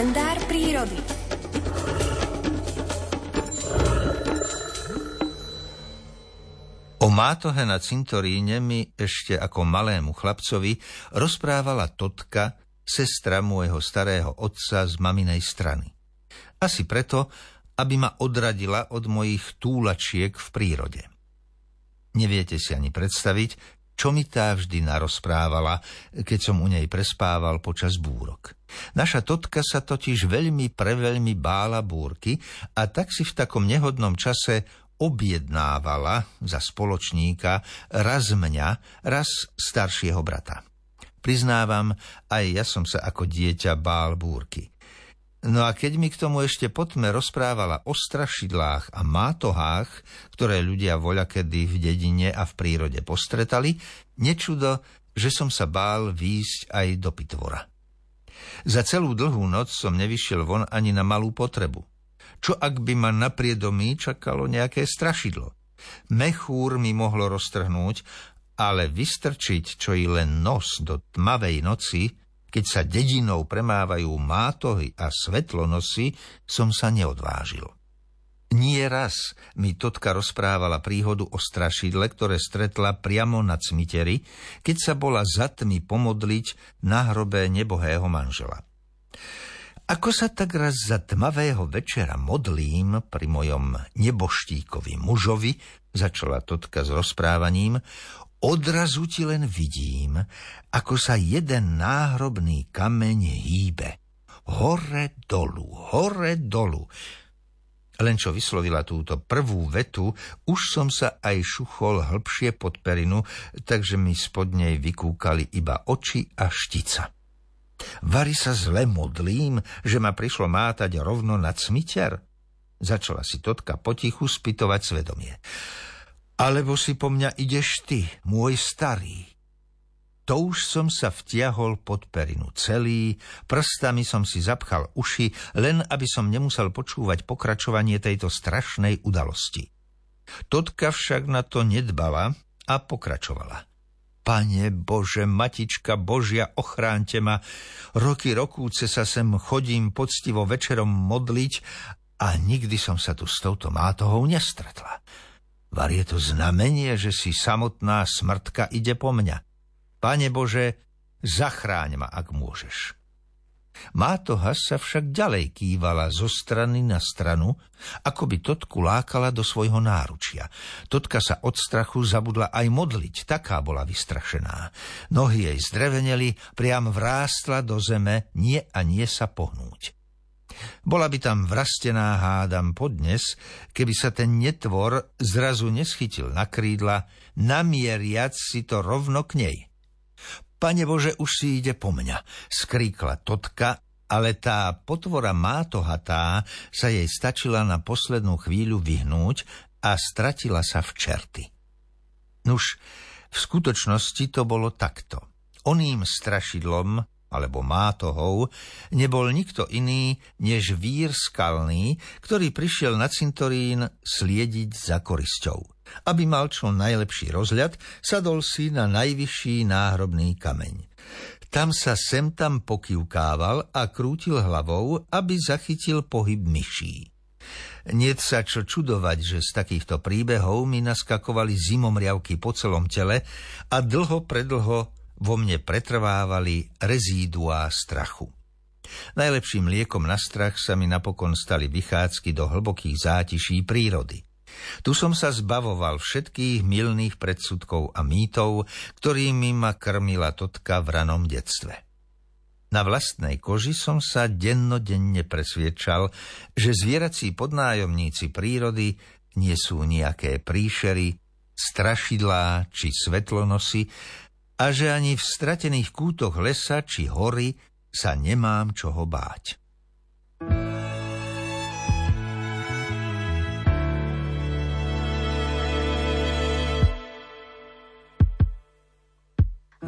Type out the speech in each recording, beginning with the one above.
kalendár prírody. O mátohe na cintoríne mi ešte ako malému chlapcovi rozprávala Totka, sestra môjho starého otca z maminej strany. Asi preto, aby ma odradila od mojich túlačiek v prírode. Neviete si ani predstaviť, čo mi tá vždy narozprávala, keď som u nej prespával počas búrok. Naša totka sa totiž veľmi preveľmi bála búrky a tak si v takom nehodnom čase objednávala za spoločníka raz mňa, raz staršieho brata. Priznávam, aj ja som sa ako dieťa bál búrky. No a keď mi k tomu ešte potme rozprávala o strašidlách a mátohách, ktoré ľudia voľakedy v dedine a v prírode postretali, nečudo, že som sa bál výjsť aj do pitvora. Za celú dlhú noc som nevyšiel von ani na malú potrebu. Čo ak by ma na priedomí čakalo nejaké strašidlo? Mechúr mi mohlo roztrhnúť, ale vystrčiť čo i len nos do tmavej noci keď sa dedinou premávajú mátohy a svetlonosy, som sa neodvážil. Nie raz mi Totka rozprávala príhodu o strašidle, ktoré stretla priamo na cmiteri, keď sa bola za tmy pomodliť na hrobe nebohého manžela. Ako sa tak raz za tmavého večera modlím pri mojom neboštíkovi mužovi, začala Totka s rozprávaním, Odrazu ti len vidím, ako sa jeden náhrobný kameň hýbe. Hore dolu, hore dolu. Len čo vyslovila túto prvú vetu, už som sa aj šuchol hlbšie pod perinu, takže mi spod nej vykúkali iba oči a štica. Vary sa zle modlím, že ma prišlo mátať rovno na cmiter. Začala si Totka potichu spytovať svedomie. Alebo si po mňa ideš ty, môj starý. To už som sa vtiahol pod perinu celý, prstami som si zapchal uši, len aby som nemusel počúvať pokračovanie tejto strašnej udalosti. Totka však na to nedbala a pokračovala. Pane Bože, Matička Božia, ochránte ma. Roky rokúce sa sem chodím poctivo večerom modliť a nikdy som sa tu s touto mátohou nestretla. Var je to znamenie, že si samotná smrtka ide po mňa. Pane Bože, zachráň ma, ak môžeš. Mátoha sa však ďalej kývala zo strany na stranu, ako by Totku lákala do svojho náručia. Totka sa od strachu zabudla aj modliť, taká bola vystrašená. Nohy jej zdreveneli, priam vrástla do zeme, nie a nie sa pohnúť. Bola by tam vrastená hádam podnes, keby sa ten netvor zrazu neschytil na krídla, namieriac si to rovno k nej. Pane Bože, už si ide po mňa, skríkla Totka, ale tá potvora mátohatá sa jej stačila na poslednú chvíľu vyhnúť a stratila sa v čerty. Nuž, v skutočnosti to bolo takto. Oným strašidlom alebo mátohov, nebol nikto iný než vír skalný, ktorý prišiel na cintorín sliediť za korisťou. Aby mal čo najlepší rozhľad, sadol si na najvyšší náhrobný kameň. Tam sa sem tam pokývkával a krútil hlavou, aby zachytil pohyb myší. Niet sa čo čudovať, že z takýchto príbehov mi naskakovali zimomriavky po celom tele a dlho predlho vo mne pretrvávali rezíduá strachu. Najlepším liekom na strach sa mi napokon stali vychádzky do hlbokých zátiší prírody. Tu som sa zbavoval všetkých milných predsudkov a mýtov, ktorými ma krmila totka v ranom detstve. Na vlastnej koži som sa dennodenne presviečal, že zvierací podnájomníci prírody nie sú nejaké príšery, strašidlá či svetlonosy, a že ani v stratených kútoch lesa či hory sa nemám čoho báť.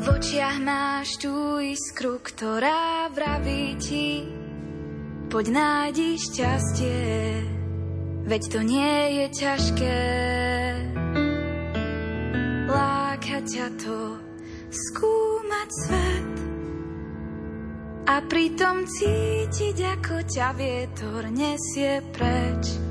V očiach máš tú iskru, ktorá vraví ti, poď nájdi šťastie, veď to nie je ťažké. Láka ťa to skúmať svet. a pritom cítiť, ako ťa vietor nesie preč.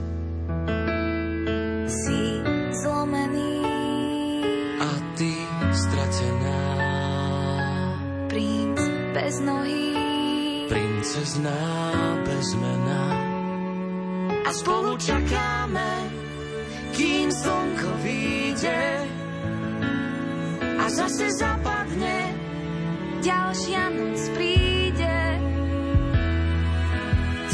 Bez nohy, princezná bez mena. A spolu čakáme, kým slnko vyjde a zase zapadne, ďalšia noc príde.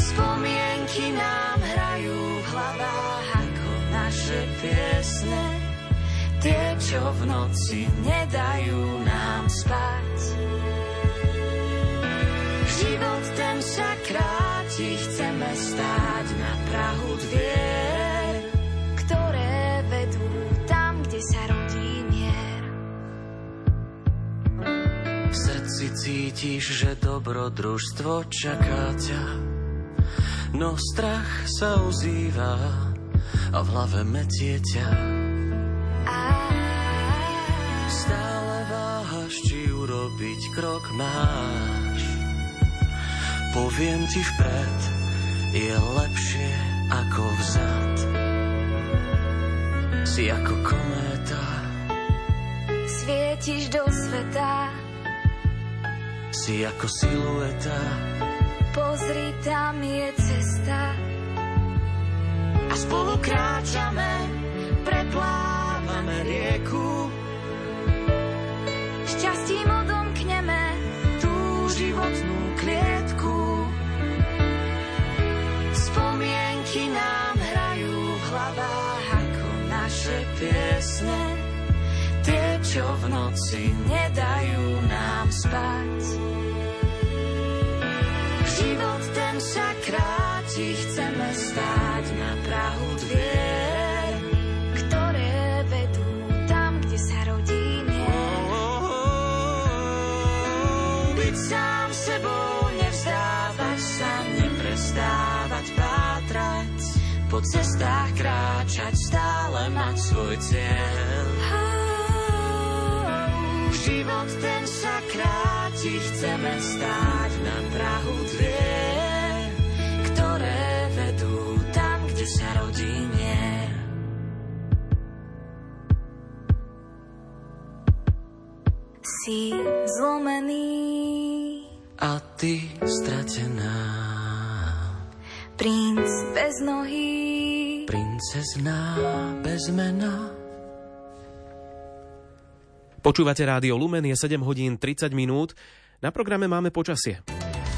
Spomienky nám hrajú v hlavách ako naše piesne, tie, čo v noci nedajú nám spať. Cítiš, že dobrodružstvo čaká ťa, no strach sa ozýva a v hlave metie ťa. Stále váhaš, či urobiť krok máš. Poviem ti vpred, je lepšie ako vzad. Si ako kométa, Svietiš do sveta, si ako silueta, pozri, tam je cesta. a spolu kráčame, preplávame rieku. Šťastím odomkneme tú životnú klietku. Spomienky nám hrajú v hlavách ako naše piesne, čo v noci nedajú nám spať. Život ten sa kráti, chceme stáť na Prahu dvier, ktoré vedú tam, kde sa rodí mier. Byť sám sebou, nevzdávať sa. Po cestách kráčať, stále mať svoj cieľ. Ten sa kráti, chceme stáť na Prahu dvier, ktoré vedú tam, kde sa rodí mier. Si zlomený, A ty stratená, princ bez nohy, princezná bez mena. Počúvate rádio Lumen, je 7 hodín 30 minút. Na programe máme počasie.